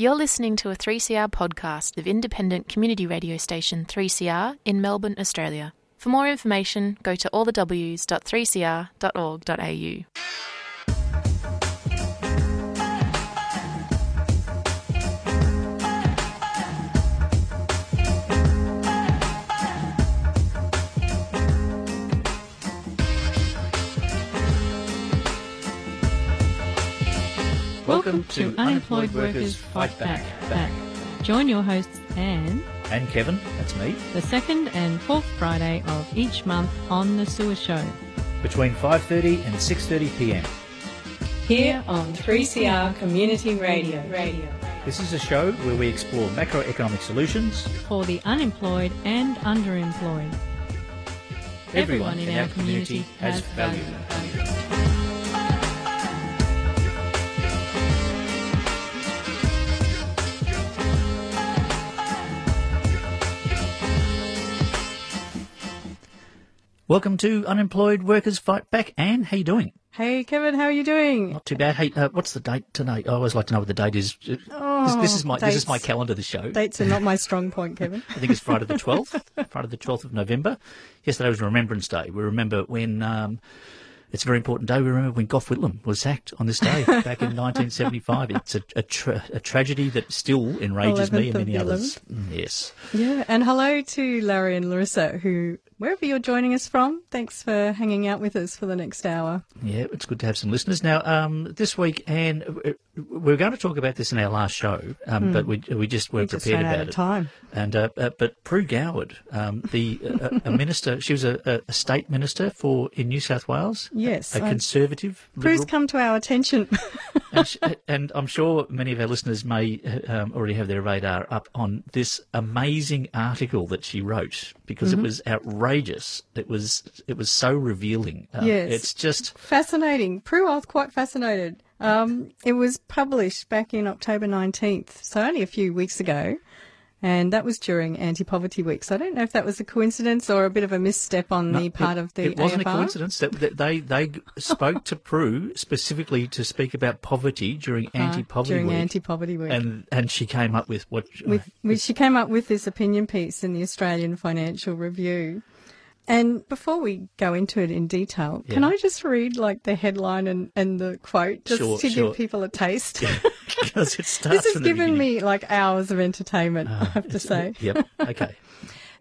You're listening to a 3CR podcast of independent community radio station 3CR in Melbourne, Australia. For more information, go to allthews.3cr.org.au. Welcome to Unemployed Workers Fight Back. Back. Join your hosts Anne And Kevin, that's me, the second and fourth Friday of each month on the Sewer Show. between 5.30 and 6.30pm. Here on 3CR Community Radio. Radio. This is a show where we explore macroeconomic solutions. For the unemployed and underemployed. Everyone in our community has value. Welcome to Unemployed Workers Fight Back. Anne, how you doing? Hey Kevin, how are you doing? Not too bad. Hey, uh, what's the date tonight? I always like to know what the date is. Uh, this, this is my this is my calendar. The show. Dates are not my strong point, Kevin. I think it's Friday the 12th, Friday the 12th of November. Yesterday was Remembrance Day. We remember when, um, it's a very important day. We remember when Gough Whitlam was sacked on this day back in 1975. It's a, a, tra- a tragedy that still enrages me 11th and many others. Mm, Yes. Yeah, and hello to Larry and Larissa, who, wherever you're joining us from, thanks for hanging out with us for the next hour. Yeah, it's good to have some listeners. Now, um, this week, Anne, uh, we are going to talk about this in our last show, um, but we, we just weren't Hmm. just prepared about it. time. And uh, uh, but Pru Goward, um, the uh, a minister, she was a, a- a state minister for in New South Wales. Yes, a conservative. Pru's liberal. come to our attention. and, sh- and I'm sure many of our listeners may uh, um, already have their radar up on this amazing article that she wrote because Mm-hmm. it was outrageous. It was it was so revealing. Um, Yes. it's just Fascinating. Pru, I was quite fascinated. Um, it was published back in October 19th, so only a few weeks ago. And that was during Anti-Poverty Week. So I don't know if that was a coincidence or a bit of a misstep on the part it, of the It wasn't AFR. a coincidence that, that they they spoke to Pru specifically to speak about poverty during Uh, anti-poverty during week, Anti-Poverty Week. and and she came up with what with, with, she came up with this opinion piece in the Australian Financial Review. And before we go into it in detail, can I just read like the headline and, and the quote just Sure, to sure. give people a taste? because it starts this has given beginning. me like hours of entertainment, ah, I have to say. Yep. Okay.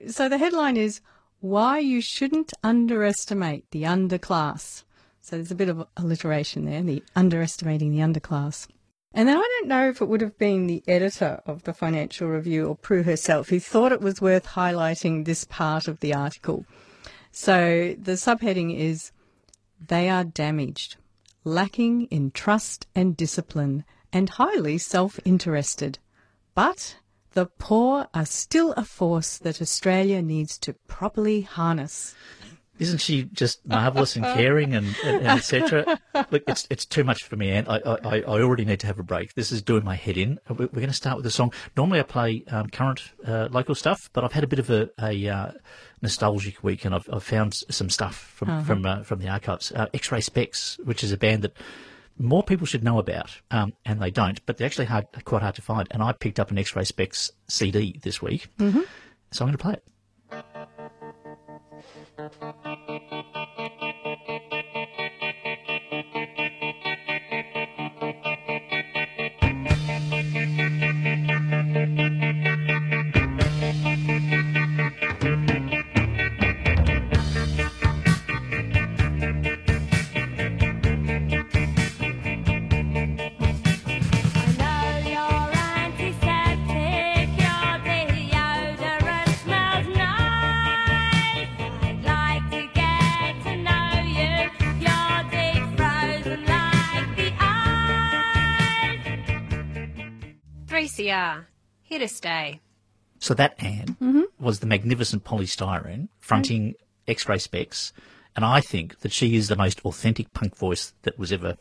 So the headline is Why You Shouldn't Underestimate the Underclass. So there's a bit of alliteration there, the underestimating the underclass. And then I don't know if it would have been the editor of the Financial Review or Pru herself who thought it was worth highlighting this part of the article. So the subheading is They Are Damaged, Lacking in Trust and Discipline, and Highly Self Interested. But the poor are still a force that Australia needs to properly harness. Isn't she just marvellous and caring and, and, and etc.? Look, it's it's too much for me, Anne. I, I, I already need to have a break. This is doing my head in. We're, we're going to start with a song. Normally I play um, current uh, local stuff, but I've had a bit of a, a uh, nostalgic week and I've, I've found some stuff from from uh, from the archives. Uh, X-Ray Spex, which is a band that more people should know about, um, and they don't, but they're actually hard, quite hard to find. And I picked up an X-Ray Spex CD this week, mm-hmm. so I'm going to play it. Ice. 3CR, here to stay. So that Anne was the magnificent Poly Styrene fronting X-Ray Spex, and I think that she is the most authentic punk voice that was ever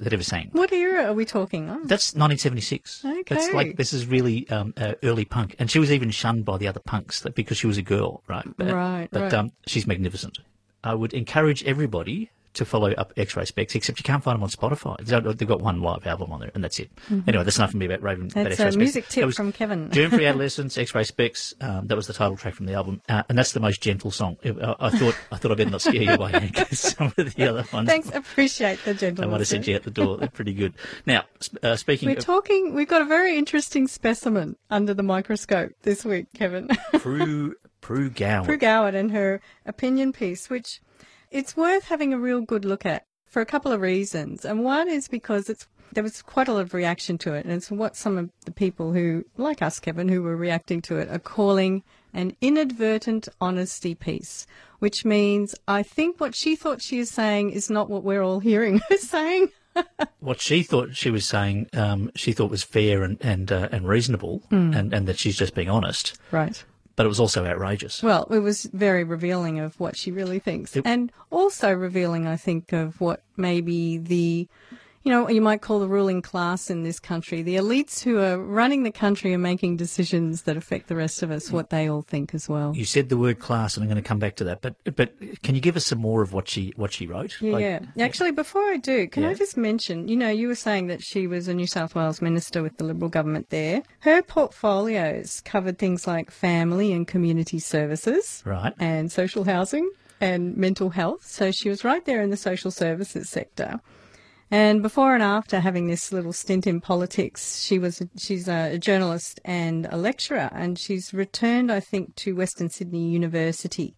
that ever sang. What era are we talking on? That's 1976. That's Okay. like this is really um, uh, early punk, and she was even shunned by the other punks that, because she was a girl, right? But, Right, But right. Um, she's magnificent. I would encourage everybody to follow up X-Ray Spex, except you can't find them on Spotify. They've got one live album on there, and that's it. Anyway, that's enough from me about Raven. about Mm-hmm. That's X-Ray a Spex. music That tip from Kevin. Germfree Adolescence, X-Ray Spex. Um, that was the title track from the album, uh, and that's the most gentle song. I, I thought I thought I better not scare you away because some of the other ones Thanks, appreciate the I might have sent you out the door. They're pretty good. Now, uh, speaking We're of talking. We've got a very interesting specimen under the microscope this week, Kevin. Pru Pru Gower. Pru Goward and her opinion piece, which it's worth having a real good look at for a couple of reasons. And one is because it's there was quite a lot of reaction to it, and it's what some of the people who, like us, Kevin, who were reacting to it, are calling an inadvertent honesty piece, which means I think what she thought she is saying is not what we're all hearing her saying. what she thought she was saying, um, she thought was fair and and uh, and reasonable, Hmm. and, and that she's just being honest. Right. But it was also outrageous. Well, it was very revealing of what she really thinks, It- and also revealing, I think, of what maybe the, you know, what you might call the ruling class in this country, the elites who are running the country and making decisions that affect the rest of us, what they all think as well. You said the word class, and I'm going to come back to that. But but can you give us some more of what she what she wrote? Yeah, Like- yeah. Actually, before I do, can I just mention, you know, you were saying that she was a New South Wales minister with the Liberal government there. Her portfolios covered things like family and community services. Right. and social housing and mental health. So she was right there in the social services sector. And before and after having this little stint in politics, she was she's a journalist and a lecturer, and she's returned, I think, to Western Sydney University,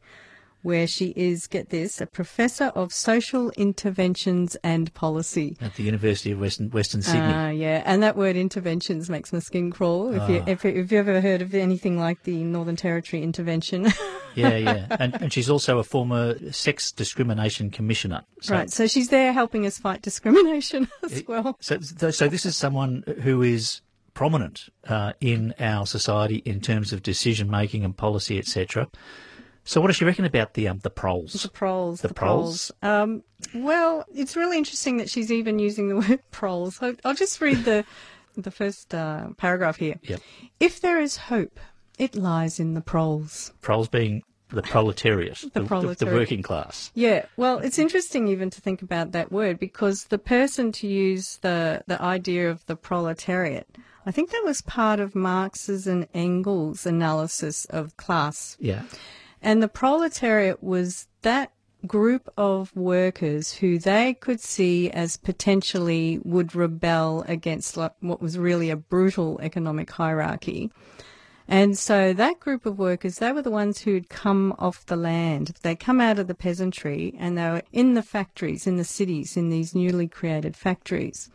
where she is get this a professor of social interventions and policy. At the University of Western Western Sydney. Uh, yeah, and that word interventions makes my skin crawl. If you if, if you've ever heard of anything like the Northern Territory intervention. yeah, yeah. And, and she's also a former sex discrimination commissioner. So, Right, so she's there helping us fight discrimination as well. So, so this is someone who is prominent uh, in our society in terms of decision making and policy, etc. So, what does she reckon about the um, the proles? The proles, The the, proles. Um, well, it's really interesting that she's even using the word proles. I'll, I'll just read the the first uh, paragraph here. Yep. If there is hope, it lies in the proles. Proles being the proletariat, the, the, proletariat. working class. Yeah, well, it's interesting even to think about that word because the person to use the the idea of the proletariat, I think that was part of Marx's and Engels' analysis of class Yeah. And the proletariat was that group of workers who they could see as potentially would rebel against what was really a brutal economic hierarchy. And so that group of workers, they were the ones who'd come off the land. They come out of the peasantry and they were in the factories, in the cities, in these newly created factories.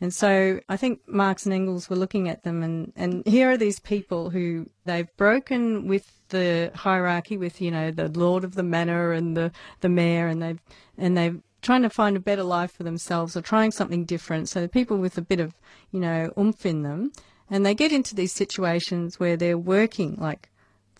And so I think Marx and Engels were looking at them and, and here are these people who they've broken with the hierarchy with, you know, the lord of the manor and the, the mayor and they've, and they've trying to find a better life for themselves or trying something different. So the people with a bit of, you know, oomph in them and they get into these situations where they're working like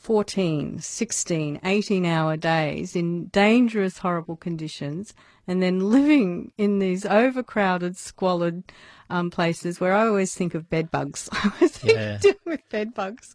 14, 16, 18 hour days in dangerous, horrible conditions, and then living in these overcrowded, squalid um, places where I always think of bed bugs. I always think Yeah. dealing with bed bugs.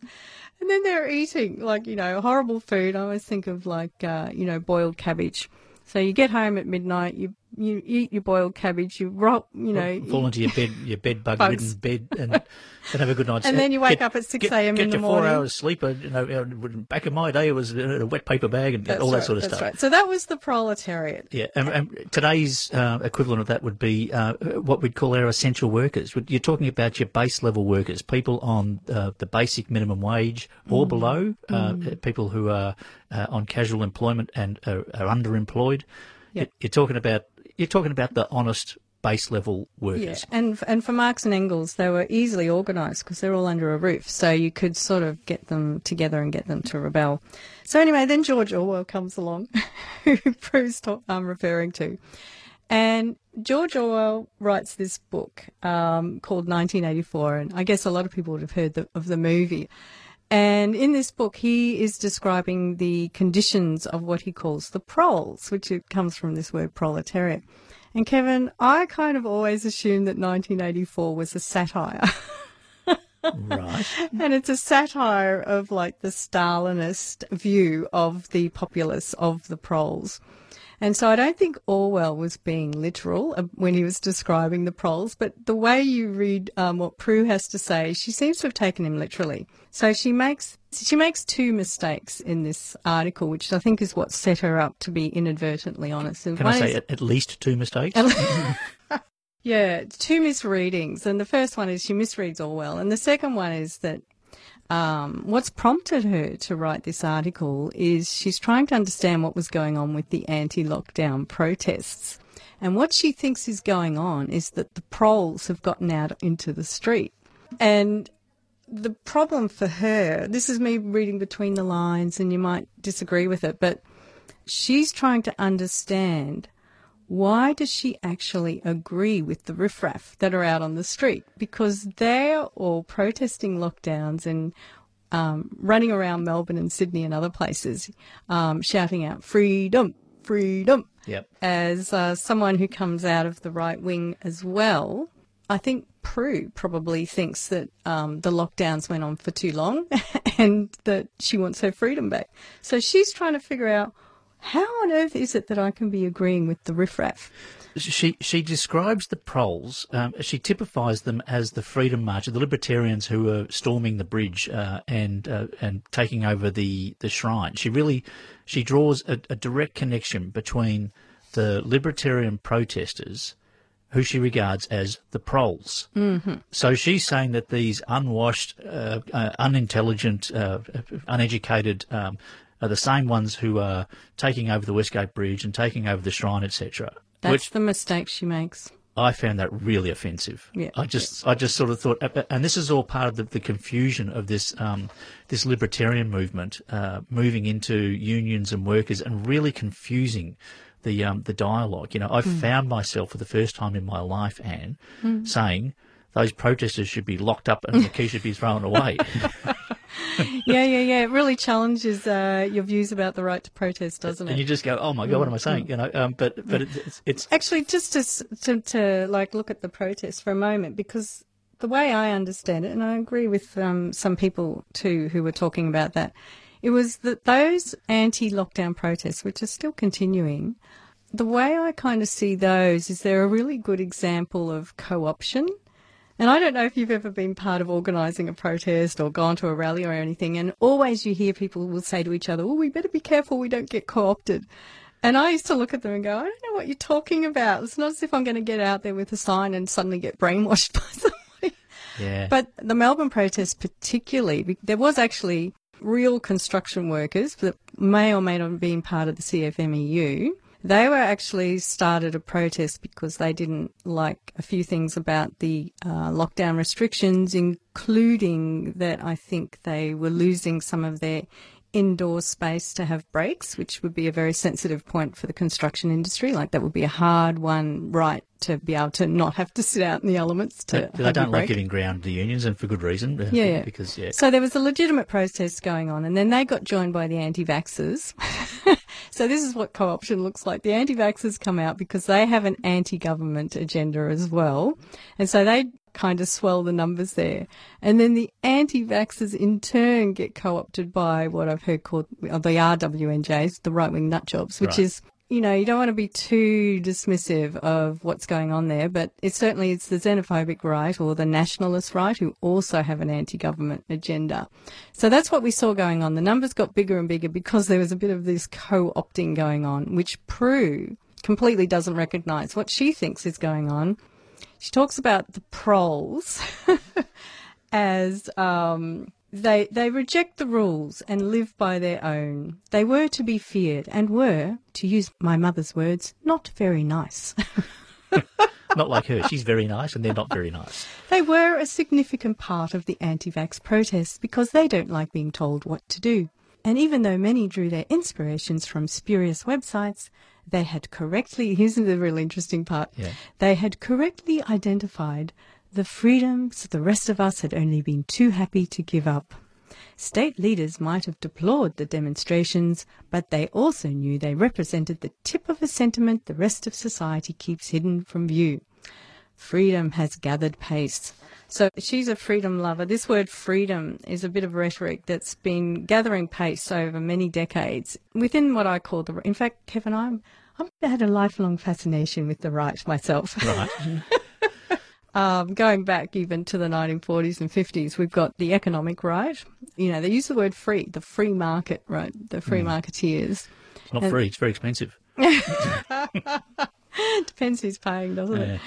And then they're eating like, you know, horrible food. I always think of like, uh, you know, boiled cabbage. So you get home at midnight, you you eat your boiled cabbage, you rock, you know, Fall into your bed, your bed bug ridden bed, and, and have a good night's And then you wake Get- up at 6 a.m. In the your four morning. hours sleep. uh, You know, uh, back in my day, it was a wet paper bag and That's all that sort of that's stuff. Right. So that was the proletariat. Yeah, and, and today's uh, equivalent of that would be uh, what we'd call our essential workers. You're talking about your base level workers, people on uh, the basic minimum wage or below, uh, people who are uh, on casual employment and are, are underemployed. Yep. You're talking about you're talking about the honest base level Yeah, workers. and and for Marx and Engels, they were easily organised because they're all under a roof, so you could sort of get them together and get them to rebel. So anyway, then George Orwell comes along, who ta- I'm referring to, and George Orwell writes this book um, called 1984, and I guess a lot of people would have heard the, of the movie. And in this book, he is describing the conditions of what he calls the proles, which it comes from this word proletariat. And Kevin, I kind of always assumed that 1984 was a satire. Right. and it's a satire of like the Stalinist view of the populace, of the proles. And so I don't think Orwell was being literal uh, when he was describing the proles, but the way you read um, what Pru has to say, she seems to have taken him literally. So she makes she makes two mistakes in this article, which I think is what set her up to be inadvertently honest. And Can I say is, at, at least two mistakes? yeah, two misreadings. And the first one is she misreads Orwell, and the second one is that um, what's prompted her to write this article is she's trying to understand what was going on with the anti lockdown protests. And what she thinks is going on is that the proles have gotten out into the street. And the problem for her, this is me reading between the lines, and you might disagree with it, but she's trying to understand why does she actually agree with the riffraff that are out on the street? Because they're all protesting lockdowns and um, running around Melbourne and Sydney and other places, um, shouting out freedom, freedom. Yep. As uh, someone who comes out of the right wing as well, I think Pru probably thinks that um, the lockdowns went on for too long and that she wants her freedom back. So she's trying to figure out how on earth is it that I can be agreeing with the riffraff? She she describes the proles. Um, she typifies them as the Freedom March, the libertarians who are storming the bridge uh, and uh, and taking over the, the shrine. She really she draws a, a direct connection between the libertarian protesters who she regards as the proles. Mm-hmm. So she's saying that these unwashed, uh, uh, unintelligent, uh, uneducated um, are the same ones who are taking over the Westgate Bridge and taking over the shrine, etc. That's which the mistake she makes. I found that really offensive. Yeah, I just, I just sort of thought, and this is all part of the, the confusion of this, um, this libertarian movement uh, moving into unions and workers and really confusing the um, the dialogue. You know, I mm. found myself for the first time in my life, Anne, mm. saying those protesters should be locked up and the key should be thrown away. yeah, yeah, yeah. It really challenges uh, your views about the right to protest, doesn't it? And you just go, "Oh my god, what am I saying?" You know. Um, but but it's, it's actually just to, to to like look at the protest for a moment because the way I understand it, and I agree with um, some people too who were talking about that, it was that those anti-lockdown protests, which are still continuing, the way I kind of see those is they're a really good example of co-option and I don't know if you've ever been part of organising a protest or gone to a rally or anything, and always you hear people will say to each other, well, we better be careful we don't get co opted. And I used to look at them and go, I don't know what you're talking about. It's not as if I'm going to get out there with a sign and suddenly get brainwashed by somebody. Yeah. But the Melbourne protest, particularly, there was actually real construction workers that may or may not have been part of the CFMEU they were actually started a protest because they didn't like a few things about the uh, lockdown restrictions, including that I think they were losing some of their indoor space to have breaks, which would be a very sensitive point for the construction industry. Like that would be a hard one, right, to be able to not have to sit out in the elements. To they, they don't like giving ground to the unions, and for good reason. Uh, yeah, because yeah. So there was a legitimate protest going on, and then they got joined by the anti-vaxxers. so this is what co-option looks like. The anti-vaxxers come out because they have an anti-government agenda as well, and so they kind of swell the numbers there. And then the anti-vaxxers in turn get co-opted by what I've heard called the RWNJs, the right-wing nutjobs, which right. is you know, you don't want to be too dismissive of what's going on there, but it certainly it's the xenophobic right or the nationalist right who also have an anti-government agenda. So that's what we saw going on. The numbers got bigger and bigger because there was a bit of this co-opting going on, which Pru completely doesn't recognise. What she thinks is going on she talks about the proles as um, they they reject the rules and live by their own. They were to be feared and were, to use my mother's words, not very nice. not like her. She's very nice and they're not very nice. They were a significant part of the anti vax protests because they don't like being told what to do. And even though many drew their inspirations from spurious websites, they had correctly, here's the really interesting part, yeah. they had correctly identified the freedoms the rest of us had only been too happy to give up. State leaders might have deplored the demonstrations, but they also knew they represented the tip of a sentiment the rest of society keeps hidden from view. Freedom has gathered pace. So she's a freedom lover. This word freedom is a bit of rhetoric that's been gathering pace over many decades within what I call the. In fact, Kevin, I'm I've had a lifelong fascination with the right myself. Right. um, going back even to the 1940s and 50s, we've got the economic right. You know, they use the word free, the free market, right? The free marketeers. It's not free. It's very expensive. Depends who's paying, doesn't it?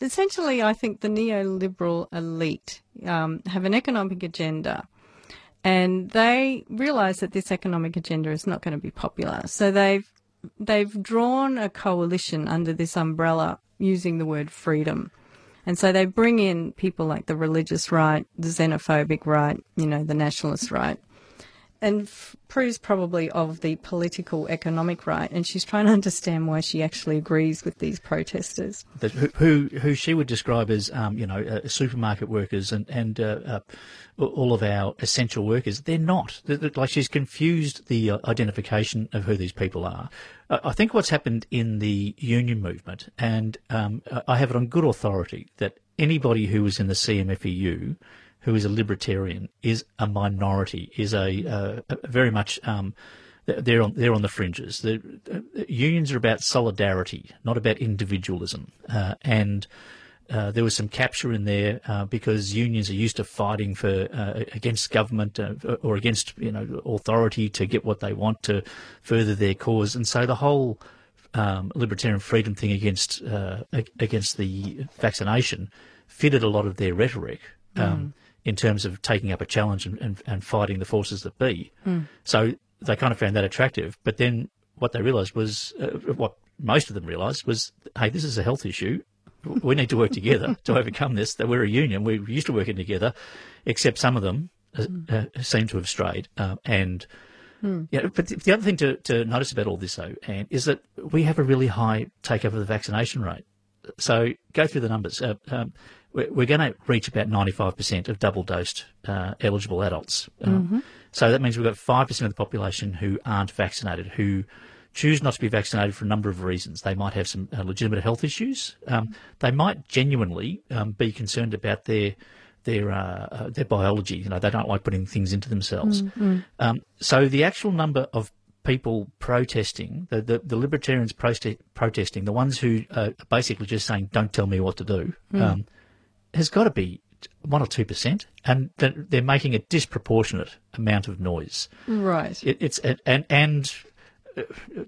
Essentially, I think the neoliberal elite um, have an economic agenda, and they realise that this economic agenda is not going to be popular. So they've they've drawn a coalition under this umbrella using the word freedom. And so they bring in people like the religious right, the xenophobic right, you know, the nationalist right. And Pru's probably of the political economic right, and she's trying to understand why she actually agrees with these protesters. that who, who she would describe as um, you know uh, supermarket workers and and uh, uh, all of our essential workers. They're not. They're- like she's confused the uh, identification of who these people are. I I think what's happened in the union movement, and um, I have it on good authority that anybody who was in the CFMEU who is a libertarian is a minority, is a, uh, a very much um, they're on they're on the fringes. The uh, unions are about solidarity, not about individualism, uh, and. Uh, there was some capture in there because unions are used to fighting for against government or against you know authority to get what they want to further their cause, and so the whole um, libertarian freedom thing against against the vaccination fitted a lot of their rhetoric um, in terms of taking up a challenge and, and, and fighting the forces that be. So they kind of found that attractive. But then what they realised was, uh, what most of them realised was, hey, this is a health issue. We need to work together to overcome this. That we're a union. We're used to working together, except some of them uh, uh, seem to have strayed. Uh, and yeah, but the, the other thing to, to notice about all this, though, Anne, is that we have a really high take up of the vaccination rate. So go through the numbers. Uh, um, we're, going to reach about 95% of double dosed uh, eligible adults. Um, So that means we've got 5% of the population who aren't vaccinated, who choose not to be vaccinated for a number of reasons. They might have some uh, legitimate health issues. Um, they might genuinely um, be concerned about their their uh, uh, their biology. You know, they don't like putting things into themselves. Um, so the actual number of people protesting, the the, the libertarians prote- protesting, the ones who are basically just saying, "Don't tell me what to do," um, has got to be one or two percent, and they're they're making a disproportionate amount of noise. Right. It, it's and and uh,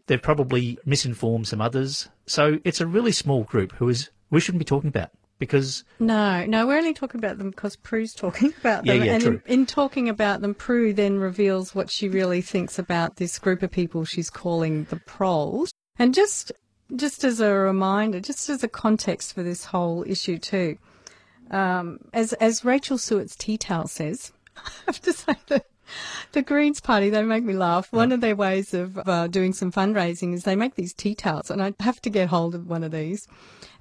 they've probably misinformed some others. So it's a really small group who is we shouldn't be talking about because No, no, we're only talking about them because Pru's talking about Yeah, them. yeah, and true. In, in talking about them, Pru then reveals what she really thinks about this group of people she's calling the proles. And just just as a reminder, just as a context for this whole issue too, um, as as Rachel Siewert's tea towel says, I have to say that the Greens Party, they make me laugh. One of their ways of uh, doing some fundraising is they make these tea towels, and I have to get hold of one of these.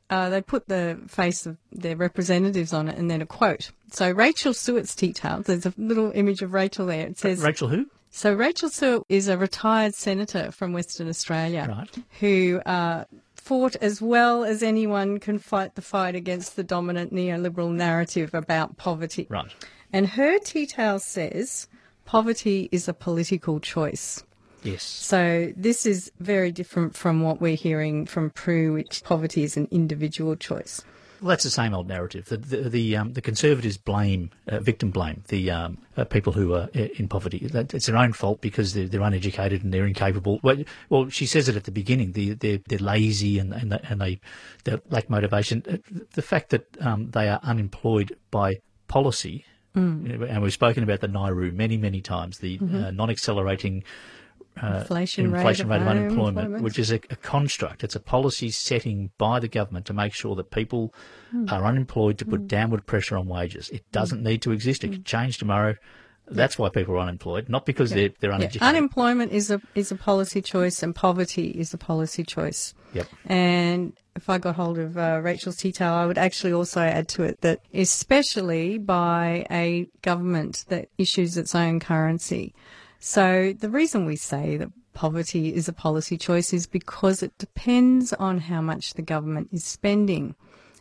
Uh, they put the face of their representatives on it and then a quote. So Rachel Siewert's tea towel, there's a little image of Rachel there. It says, Rachel who so Rachel Siewert is a retired senator from Western Australia Right. who uh, fought as well as anyone can fight the fight against the dominant neoliberal narrative about poverty. right. And her tea towel says poverty is a political choice. Yes. So this is very different from what we're hearing from Pru, which poverty is an individual choice. Well, that's the same old narrative. The the the, um, the conservatives blame uh, victim blame the um, uh, people who are in poverty. That, it's their own fault because they're, they're uneducated and they're incapable. Well, well, she says it at the beginning. The, they're they're lazy and and they, and they they lack motivation. Uh, The fact that um, they are unemployed by policy, know, and we've spoken about the NAIRU many many times. The uh, non-accelerating Inflation, inflation rate, rate of unemployment, unemployment. which is a, a construct. It's a policy setting by the government to make sure that people Hmm. are unemployed to put downward pressure on wages. It doesn't need to exist. It Hmm. could change tomorrow. That's why people are unemployed, not because they're they're Yeah, uneducated. unemployment is a is a policy choice, and poverty is a policy choice. Yep. And if I got hold of uh, Rachel's tea towel, I would actually also add to it that, especially by a government that issues its own currency. So the reason we say that poverty is a policy choice is because it depends on how much the government is spending.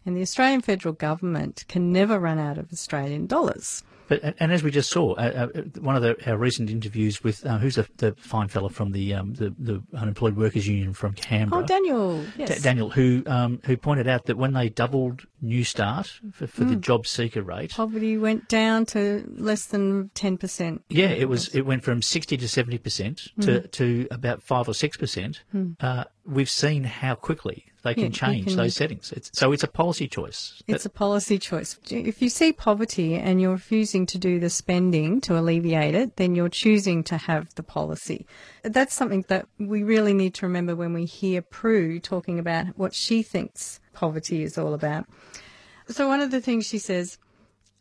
And the Australian federal government can never run out of Australian dollars. But and, as we just saw, uh, uh, one of the, our recent interviews with uh, who's the, the fine fellow from the, um, the the unemployed workers union from Canberra. Oh, Daniel. Yes. Da- Daniel, who um, who pointed out that when they doubled Newstart for, for the job seeker rate, Poverty went down to less than 10%. yeah, it was it went from sixty to seventy percent to to about five or six percent. Uh, we've seen how quickly they can Yeah, change can- those settings. It's, so it's a policy choice. It's a policy choice. If you see poverty and you're refusing to do the spending to alleviate it, then you're choosing to have the policy. That's something that we really need to remember when we hear Pru talking about what she thinks poverty is all about. So one of the things she says,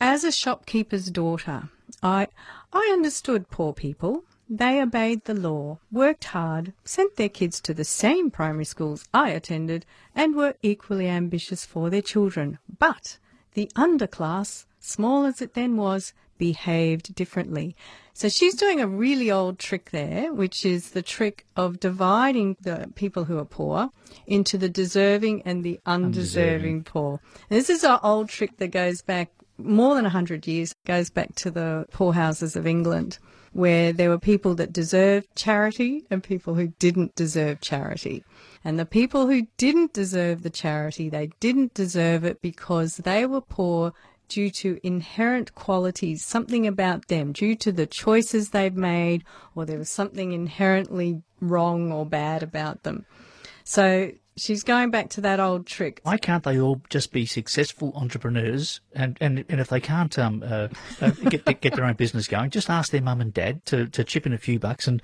as a shopkeeper's daughter, I I understood poor people. They obeyed the law, worked hard, sent their kids to the same primary schools I attended, and were equally ambitious for their children. But the underclass, small as it then was, behaved differently. So she's doing a really old trick there, which is the trick of dividing the people who are poor into the deserving and the undeserving poor. And this is our old trick that goes back more than 100 years, goes back to the poorhouses of England, where there were people that deserved charity and people who didn't deserve charity. And the people who didn't deserve the charity, they didn't deserve it because they were poor due to inherent qualities, something about them, due to the choices they've made, or there was something inherently wrong or bad about them. So she's going back to that old trick. Why can't they all just be successful entrepreneurs? And, and, and if they can't um, uh, uh, get, get their own business going, just ask their mum and dad to, to chip in a few bucks. And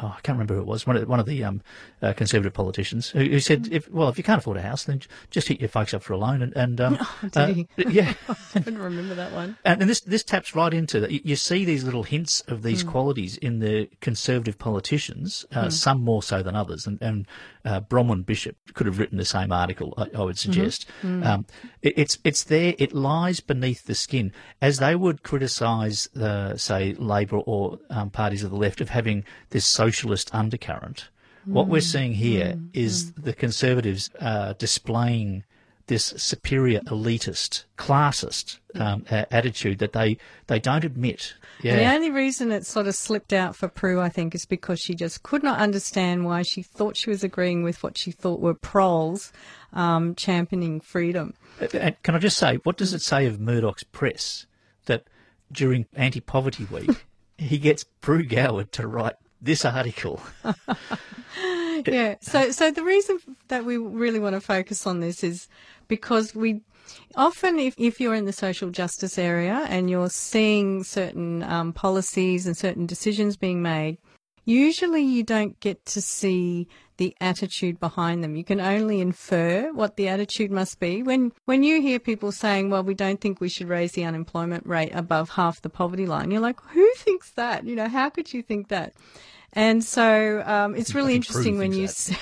oh, I can't remember who it was. One of, one of the um, uh, conservative politicians who, who said, if, "Well, if you can't afford a house, then just hit your folks up for a loan." And, and um, did he? yeah. I couldn't remember that one. And, and this this taps right into that. You, you see these little hints of these Hmm. qualities in the conservative politicians, uh, some more so than others. And, and uh, Bronwyn Bishop could have written the same article. I, I Mm-hmm. would suggest Hmm. um, it, it's it's there. It lies beneath the skin, as they would criticise the say Labor or um, parties of the left of having this socialist undercurrent. What Hmm. we're seeing here is the Conservatives uh, displaying this superior elitist, classist um, attitude that they, they don't admit. Yeah. And the only reason it sort of slipped out for Pru, I think, is because she just could not understand why she thought she was agreeing with what she thought were proles um, championing freedom. And can I just say, what does it say of Murdoch's press that during Anti-Poverty Week he gets Pru Goward to write this article? yeah. So, so the reason that we really want to focus on this is because we often, if, if you're in the social justice area and you're seeing certain um, policies and certain decisions being made, usually you don't get to see the attitude behind them. You can only infer what the attitude must be. When when you hear people saying, "Well, we don't think we should raise the unemployment rate above half the poverty line," you're like, "Who thinks that? You know, how could you think that?" And so um, it's really interesting when you say.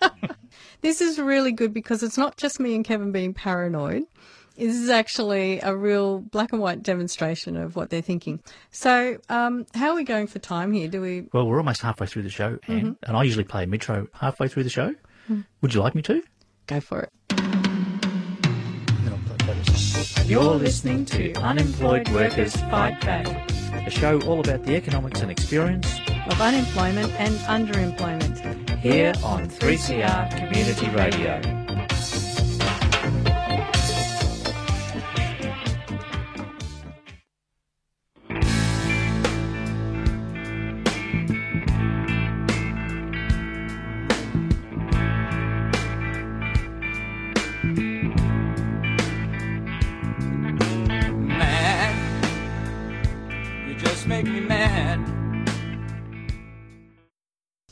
this is really good because it's not just me and Kevin being paranoid. This is actually a real black and white demonstration of what they're thinking. So, um, how are we going for time here? Do we? Well, we're almost halfway through the show, Anne, Mm-hmm. and I usually play a metro halfway through the show. Hmm. Would you like me to? Go for it. Then I'll play- play this song. You're listening to Unemployed Workers Fight Back, a show all about the economics and experience Of unemployment and underemployment. here on 3CR Community Radio.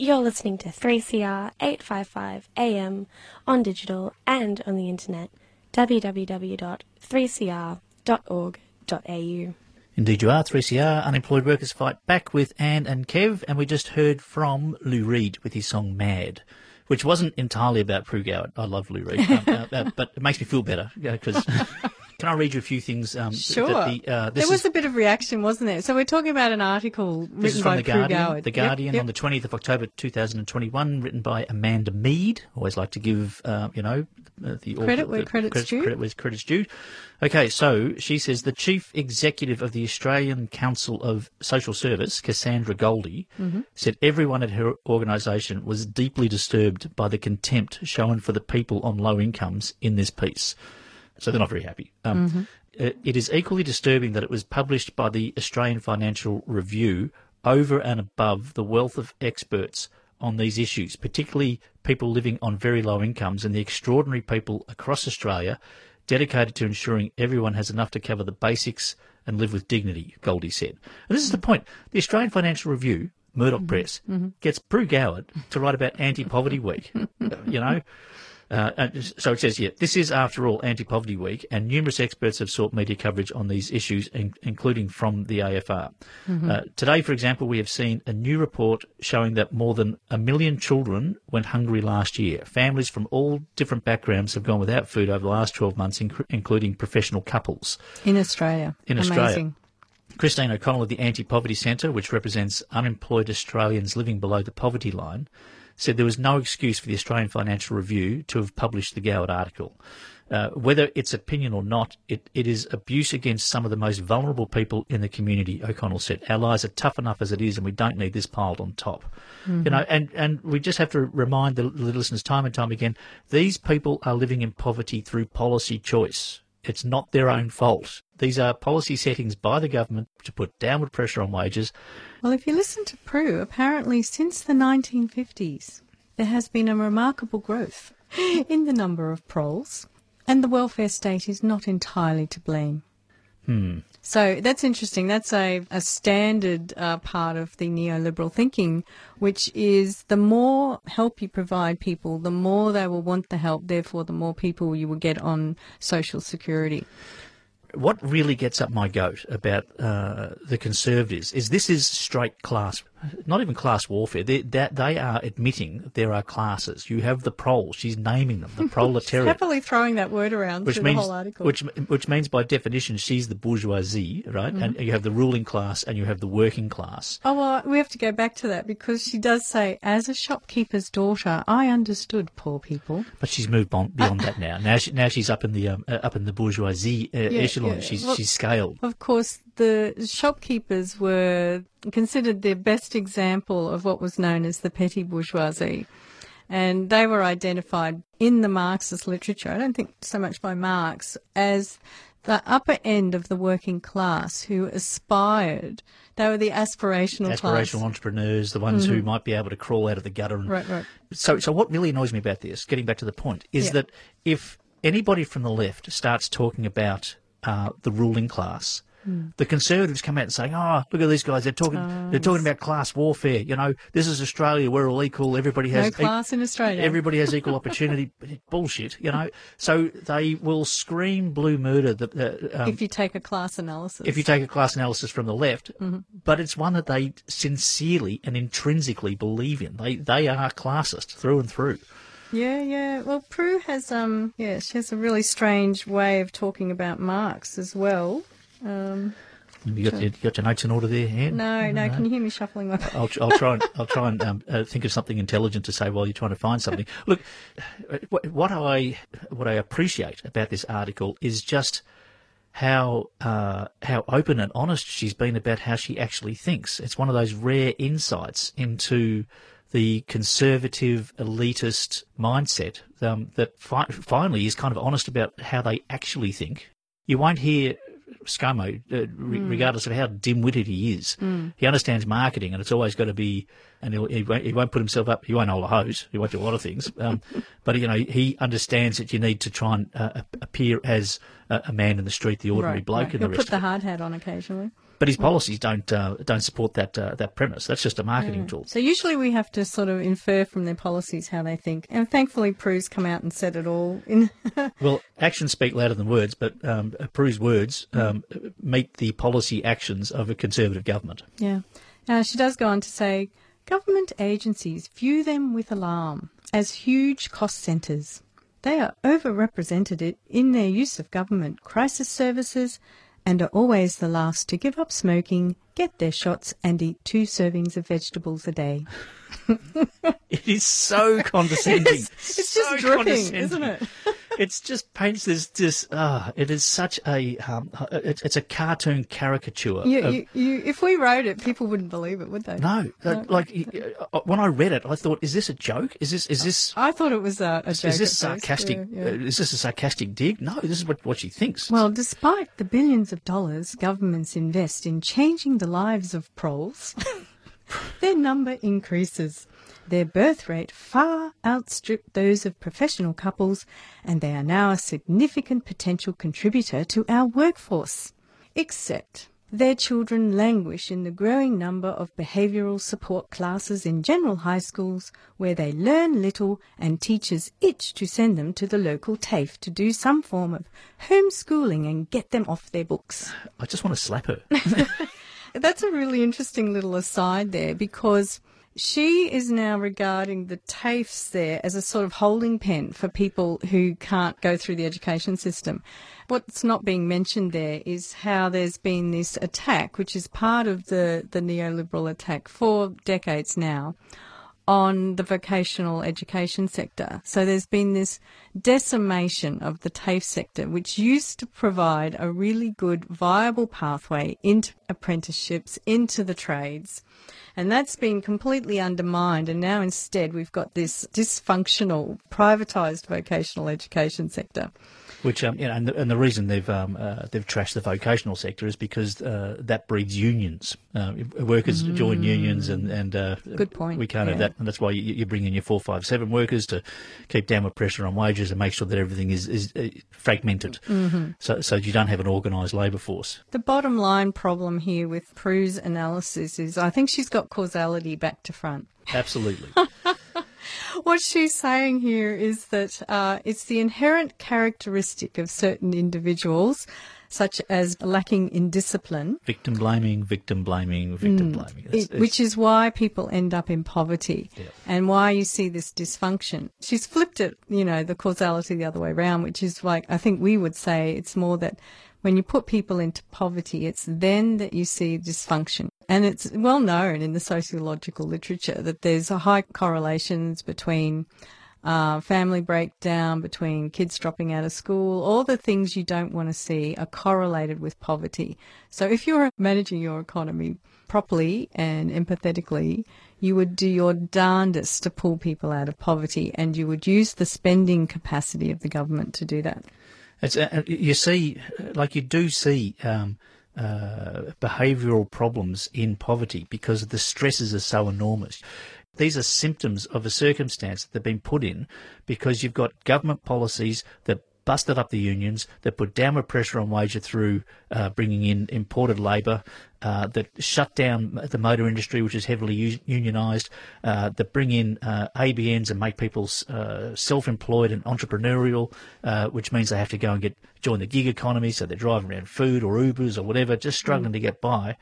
You're listening to 3CR 855 AM on digital and on the internet www.3cr.org.au. Indeed, you are. 3CR, Unemployed Workers Fight Back with Anne and Kev, and we just heard from Lou Reed with his song Mad, which wasn't entirely about Pru. I love Lou Reed, um, uh, uh, but it makes me feel better because Can I read you a few things? Um, Sure. That the, uh, this there was is, a bit of reaction, wasn't there? So we're talking about an article written this is from by the Guardian. Goward. The Guardian yep. on the 20th of October 2021, written by Amanda Meade. Always like to give, uh, you know, uh, the Credit author- where the credit's credit, due. Credit where credit's due. Okay, so she says the chief executive of the Australian Council of Social Service, Cassandra Goldie, Mm-hmm. said everyone at her organisation was deeply disturbed by the contempt shown for the people on low incomes in this piece. So they're not very happy. Um, Mm-hmm. uh, It is equally disturbing that it was published by the Australian Financial Review over and above the wealth of experts on these issues, particularly people living on very low incomes and the extraordinary people across Australia dedicated to ensuring everyone has enough to cover the basics and live with dignity, Goldie said. And this is the point. The Australian Financial Review, Murdoch Press, gets Pru Goward to write about Anti-Poverty Week, you know? Uh, and so it says here, this is, after all, Anti-Poverty Week, and numerous experts have sought media coverage on these issues, in, including from the AFR. Uh, today, for example, we have seen a new report showing that more than a million children went hungry last year. Families from all different backgrounds have gone without food over the last 12 months, inc- including professional couples. in Australia. In Amazing. Australia. Kristin O'Connell of the Anti Poverty Centre, which represents unemployed Australians living below the poverty line, said there was no excuse for the Australian Financial Review to have published the Goward article. Uh, whether it's opinion or not, it, it is abuse against some of the most vulnerable people in the community, O'Connell said. Our lives are tough enough as it is, and we don't need this piled on top. You know, and, and we just have to remind the, the listeners time and time again these people are living in poverty through policy choice. It's not their own fault. These are policy settings by the government to put downward pressure on wages. Well, if you listen to Pru, apparently since the 1950s, there has been a remarkable growth in the number of proles, and the welfare state is not entirely to blame. Hmm. So that's interesting. That's a, a standard uh, part of the neoliberal thinking, which is the more help you provide people, the more they will want the help, therefore, the more people you will get on social security. What really gets up my goat about uh, the Conservatives is this is straight class, not even class warfare. They, that they are admitting there are classes. You have the proles. She's naming them, the proletariat. Happily throwing that word around which means the whole article. which which means by definition she's the bourgeoisie, right? Mm-hmm. And you have the ruling class and you have the working class. Oh, well, we have to go back to that because she does say, as a shopkeeper's daughter, I understood poor people. But she's moved on beyond that now. Now she, now she's up in the um, uh, up in the bourgeoisie uh, echelon. yeah. She's Well- she's scaled. Of course, the shopkeepers were considered the best example of what was known as the petty bourgeoisie. And they were identified in the Marxist literature, I don't think so much by Marx, as the upper end of the working class who aspired. They were the aspirational, Aspirational class. entrepreneurs, the ones who might be able to crawl out of the gutter. And, Right, right. So, so what really annoys me about this, getting back to the point, is Yeah. that if anybody from the left starts talking about uh, the ruling class, Hmm. the conservatives come out and saying, "Oh, look at these guys! They're talking, Oh, they're talking about class warfare. You know, this is Australia. We're all equal. Everybody has No e- class in Australia. Everybody has equal opportunity. Bullshit. You know. So they will scream blue murder. The, the, um, if you take a class analysis. if you take a class analysis from the left, Mm-hmm. but it's one that they sincerely and intrinsically believe in. They they are classist through and through. Yeah, yeah. Well, Pru has um, yeah, she has a really strange way of talking about Marx as well. Um, You got, your, you got your notes in order there, Anne? no, no, can you hear me shuffling my? I'll, I'll try and I'll try and um, uh, think of something intelligent to say while you're trying to find something. Look, what, what I what I appreciate about this article is just how uh, how open and honest she's been about how she actually thinks. It's one of those rare insights into the conservative elitist mindset um, that fi- finally is kind of honest about how they actually think. You won't hear ScoMo, uh, re- regardless of how dim-witted he is. He understands marketing, and it's always got to be. And he'll, he, won't, he won't put himself up. He won't hold a hose. He won't do a lot of things. Um, but you know, he understands that you need to try and uh, appear as a, a man in the street, the ordinary Right, bloke, right. and He'll the put the hard hat on occasionally. But his policies don't uh, don't support that uh, that premise. That's just a marketing tool. So usually we have to sort of infer from their policies how they think, and thankfully Pru's come out and said it all. In Well, actions speak louder than words, but um, Pru's words um, meet the policy actions of a conservative government. yeah, uh, she does go on to say, government agencies view them with alarm as huge cost centres. They are overrepresented in their use of government crisis services and are always the last to give up smoking, get their shots, and eat two servings of vegetables a day. It is so condescending. It's, it's So just dripping, condescending. isn't it? It's just paints this this ah. it is such a um. It's, it's a cartoon caricature. You, of- you, you, if we wrote it, people wouldn't believe it, would they? no, uh, like uh, when I read it, I thought, is this a joke? Is this is this I thought it was a, a joke. is this sarcastic? yeah, yeah. Uh, is this a sarcastic dig? No, this is what what she thinks. Well, despite the billions of dollars governments invest in changing the lives of proles, their number increases. Their birth rate far outstripped those of professional couples, and they are now a significant potential contributor to our workforce. Except their children languish in the growing number of behavioural support classes in general high schools where they learn little and teachers itch to send them to the local TAFE to do some form of homeschooling and get them off their books. I just want to slap her. That's a really interesting little aside there because she is now regarding the TAFEs there as a sort of holding pen for people who can't go through the education system. What's not being mentioned there is how there's been this attack, which is part of the, the neoliberal attack for decades now, on the vocational education sector. So there's been this decimation of the TAFE sector, which used to provide a really good, viable pathway into apprenticeships, into the trades. And that's been completely undermined. And now instead we've got this dysfunctional, privatised vocational education sector. Which um, you know, and the, and the reason they've um, uh, they've trashed the vocational sector is because uh, that breeds unions. Uh, workers join unions, and and uh, Good point, We can't have that, and that's why you, you bring in your four, five, seven workers to keep downward pressure on wages and make sure that everything is is uh, fragmented, mm-hmm. so so you don't have an organised labour force. The bottom line problem here with Pru's analysis is I think she's got causality back to front. Absolutely. What she's saying here is that uh, it's the inherent characteristic of certain individuals, such as lacking in discipline, victim blaming, victim blaming, victim blaming. It's- it- which is why people end up in poverty and why you see this dysfunction. She's flipped it, you know, the causality the other way around, which is like, I think we would say it's more that when you put people into poverty, it's then that you see dysfunction. And it's well known in the sociological literature that there's a high correlations between uh, family breakdown, between kids dropping out of school, all the things you don't want to see are correlated with poverty. So if you're managing your economy properly and empathetically, you would do your darndest to pull people out of poverty and you would use the spending capacity of the government to do that. It's, uh, you see, like you do see um, uh, behavioural problems in poverty because the stresses are so enormous. These are symptoms of a circumstance that they've been put in because you've got government policies that busted up the unions, that put downward pressure on wages through uh, bringing in imported labour, uh, that shut down the motor industry, which is heavily u- unionised, uh, that bring in uh, ABNs and make people uh, self-employed and entrepreneurial, uh, which means they have to go and get join the gig economy, so they're driving around food or Ubers or whatever, just struggling to get by.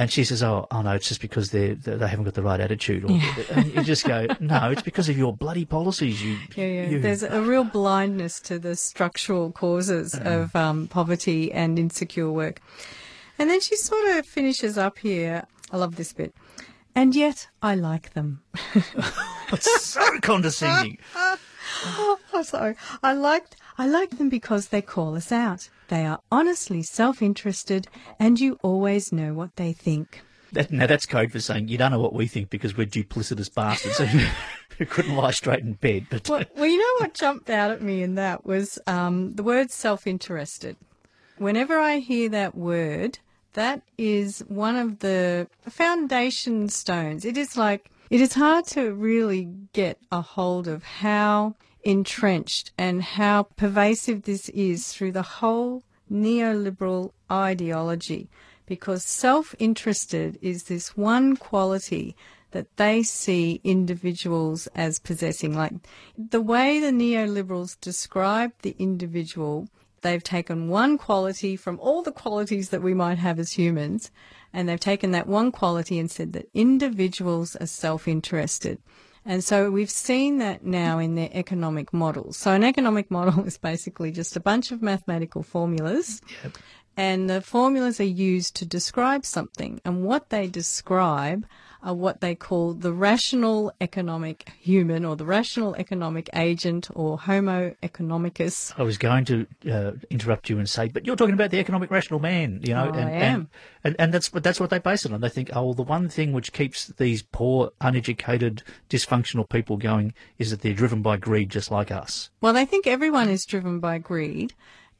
And she says, "Oh, oh no, it's just because they they haven't got the right attitude." Or, And you just go, "No, it's because of your bloody policies." You, Yeah, yeah. you- There's a real blindness to the structural causes of um, poverty and insecure work. And then she sort of finishes up here. I love this bit. And yet I like them. it's so condescending. Oh, sorry. I liked I like them because they call us out. They are honestly self-interested and you always know what they think. That, now that's code for saying you don't know what we think because we're duplicitous bastards who, couldn't lie straight in bed. But Well, well, you know what jumped out at me in that was um, the word self-interested. Whenever I hear that word, that is one of the foundation stones. It is like it is hard to really get a hold of how entrenched and how pervasive this is through the whole neoliberal ideology because self-interested is this one quality that they see individuals as possessing. Like the way the neoliberals describe the individual, they've taken one quality from all the qualities that we might have as humans, and they've taken that one quality and said that individuals are self-interested. And so we've seen that now in their economic models. So an economic model is basically just a bunch of mathematical formulas. And the formulas are used to describe something. And what they describe are what they call the rational economic human or the rational economic agent or Homo economicus. I was going to uh, interrupt you and say, but you're talking about the economic rational man, you know, Oh, I and, am. and and and that's what that's what they base it on. They think, oh, well, the one thing which keeps these poor, uneducated, dysfunctional people going is that they're driven by greed, just like us. Well, they think everyone is driven by greed.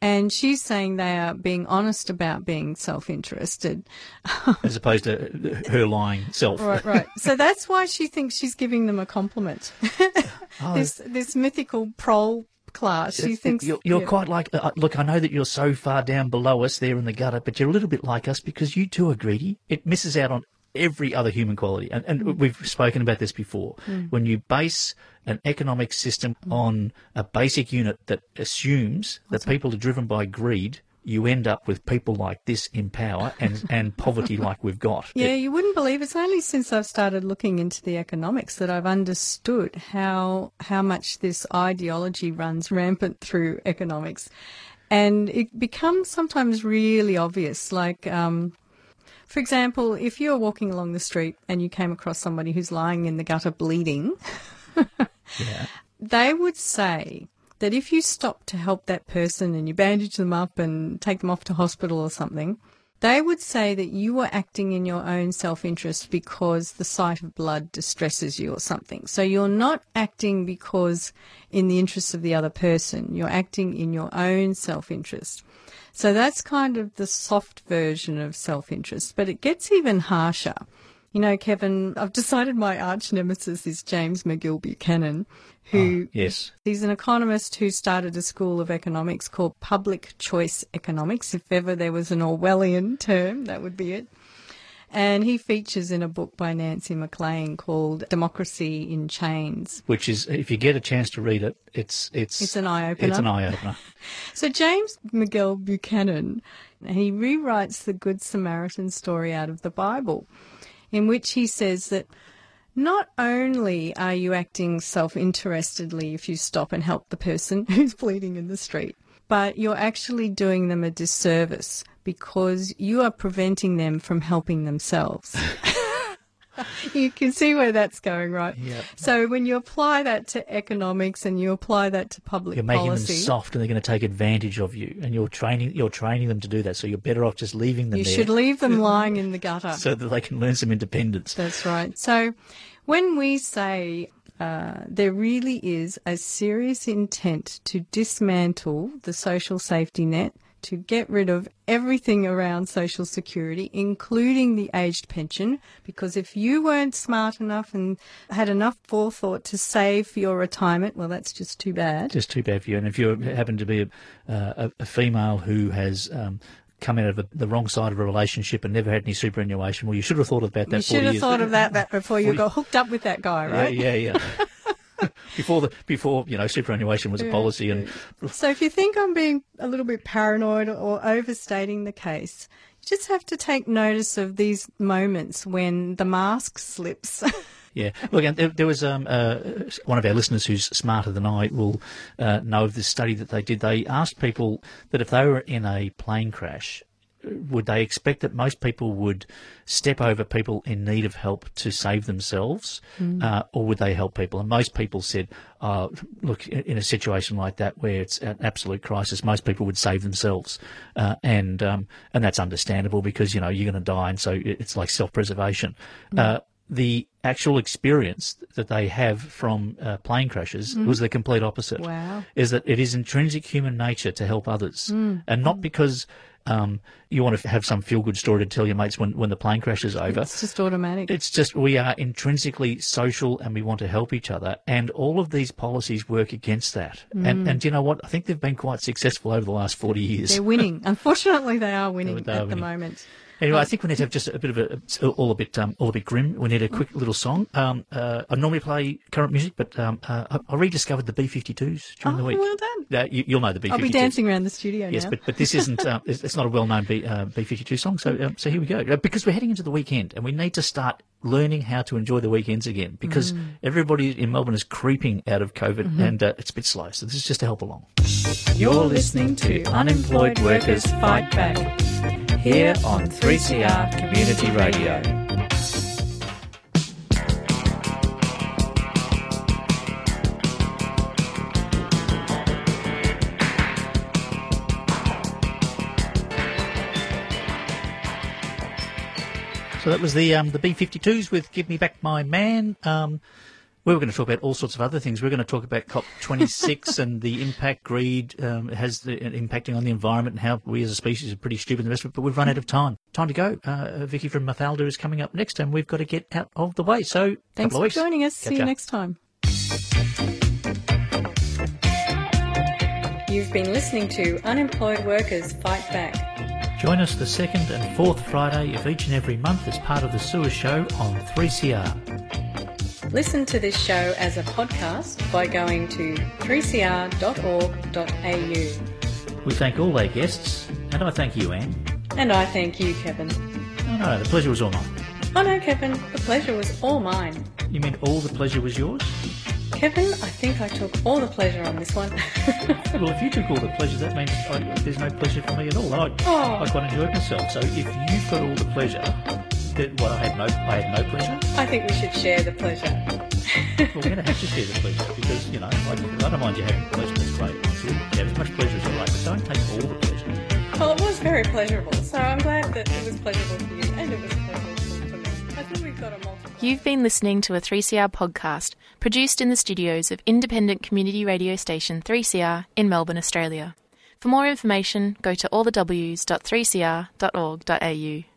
And she's saying they are being honest about being self interested. as opposed to her lying self. Right, right. So that's why she thinks she's giving them a compliment. this this mythical prole class. She thinks you're, you're yeah. quite like. Uh, look, I know that you're so far down below us there in the gutter, but you're a little bit like us because you too are greedy. It misses out on every other human quality, and, and mm. we've spoken about this before. Mm. When you base an economic system mm. on a basic unit that assumes that people are driven by greed. You end up with people like this in power and, and poverty like we've got. Yeah, It- you wouldn't believe it's only since I've started looking into the economics that I've understood how how much this ideology runs rampant through economics, and it becomes sometimes really obvious. Like, um, for example, if you're walking along the street and you came across somebody who's lying in the gutter bleeding, yeah. they would say that if you stop to help that person and you bandage them up and take them off to hospital or something, they would say that you were acting in your own self interest because the sight of blood distresses you or something. So you're not acting because in the interests of the other person, you're acting in your own self interest. So that's kind of the soft version of self interest, but it gets even harsher. You know, Kevin, I've decided my arch nemesis is James McGill Buchanan, who ah, Yes. He's an economist who started a school of economics called public choice economics. If ever there was an Orwellian term, that would be it. And he features in a book by Nancy MacLean called Democracy in Chains. Which is, if you get a chance to read it, it's it's It's an eye-opener. It's an eye opener. So James McGill Buchanan, he rewrites the Good Samaritan story out of the Bible, in which he says that not only are you acting self-interestedly if you stop and help the person who's bleeding in the street, but you're actually doing them a disservice because you are preventing them from helping themselves. you can see where that's going, right? Yep. So when you apply that to economics and you apply that to public You're making policy, them soft, and they're going to take advantage of you, and you're training you're training them to do that. So you're better off just leaving them You there, should leave them lying in the gutter. so that they can learn some independence. That's right. So when we say uh, there really is a serious intent to dismantle the social safety net, to get rid of everything around social security, including the aged pension, because if you weren't smart enough and had enough forethought to save for your retirement, well, that's just too bad. Just too bad for you. And if you happen to be a, uh, a, a female who has um, come out of the, the wrong side of a relationship and never had any superannuation, well, you should have thought about that. You 40 should have years thought of that, before you 40 got hooked up with that guy, right? Yeah, yeah, yeah. before the before you know superannuation was a policy, and So if you think I'm being a little bit paranoid or overstating the case, you just have to take notice of these moments when the mask slips. Yeah, look, and there, there was um, uh, one of our listeners who's smarter than I will uh, know of this study that they did. They asked people that if they were in a plane crash, would they expect that most people would step over people in need of help to save themselves, uh, or would they help people? And most people said, uh, look, in a situation like that where it's an absolute crisis, most people would save themselves, uh, and um, and that's understandable because you know you're going to die, and so it's like self-preservation. Uh, the actual experience that they have from uh, plane crashes was the complete opposite. Wow. Is that it is intrinsic human nature to help others, and not because um, you want to have some feel-good story to tell your mates when, when the plane crash is over. it's just automatic. It's just we are intrinsically social and we want to help each other, and all of these policies work against that. And and you know what? I think they've been quite successful over the last forty years. They're winning. Unfortunately, they are winning They are at the moment. Anyway, I think we need to have just a bit of a all a bit um, all a bit grim. We need a quick little song. Um, uh, I normally play current music, but um, uh, I, I rediscovered the B52s during the Oh, week. well done. Uh, you, you'll know the B52s. I'll be dancing around the studio Yes, now. but, but this isn't. Uh, it's, not a well-known B, uh, B52 song. So um, so here we go. Uh, Because we're heading into the weekend, and we need to start learning how to enjoy the weekends again because everybody in Melbourne is creeping out of COVID and uh, it's a bit slow. So this is just to help along. You're listening to Unemployed Workers Fight Back here on 3CR Community Radio. So that was the um, the B52s with "Give Me Back My Man." Um, we were going to talk about all sorts of other things. We are going to talk about COP26 and the impact greed um, has the, impacting on the environment and how we as a species are pretty stupid and the rest of it. But we've run out of time. Time to go. Uh, Vicky from Mafalda is coming up next, and we've got to get out of the way. So Thanks for joining us. Catch See you next time. You've been listening to Unemployed Workers Fight Back. Join us the second and fourth Friday of each and every month as part of the Sewer Show on 3CR. Listen to this show as a podcast by going to 3cr.org.au. We thank all our guests, and I thank you, Anne. And I thank you, Kevin. Oh no, the pleasure was all mine. Oh no, Kevin, the pleasure was all mine. You mean all the pleasure was yours? Kevin, I think I took all the pleasure on this one. Well, if you took all the pleasure, that means I, there's no pleasure for me at all. I, Oh. I quite enjoyed myself. So if you've got all the pleasure, that what I had no, I had no pleasure. I think we should share the pleasure. Well, we're going to have to share the pleasure because you know I, I don't mind you having pleasure. That's great. It's good. Have as much pleasure as you like, but don't take all the pleasure. Well, it was very pleasurable, so I'm glad that it was pleasurable for you and it was pleasurable for me. I think we've got a multiple. You've been listening to a 3CR podcast produced in the studios of independent community radio station 3CR in Melbourne, Australia. For more information, go to allthews.3cr.org.au.